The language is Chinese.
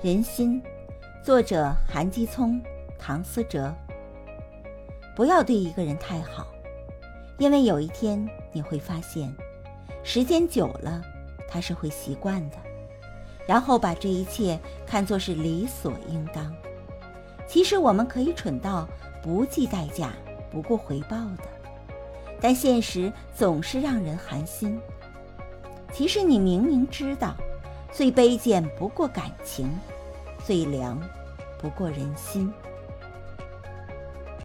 人心，作者韩基聪、唐思哲。不要对一个人太好，因为有一天你会发现，时间久了他是会习惯的，然后把这一切看作是理所应当。其实我们可以蠢到不计代价、不顾回报的，但现实总是让人寒心。其实你明明知道。最卑贱不过感情，最凉不过人心。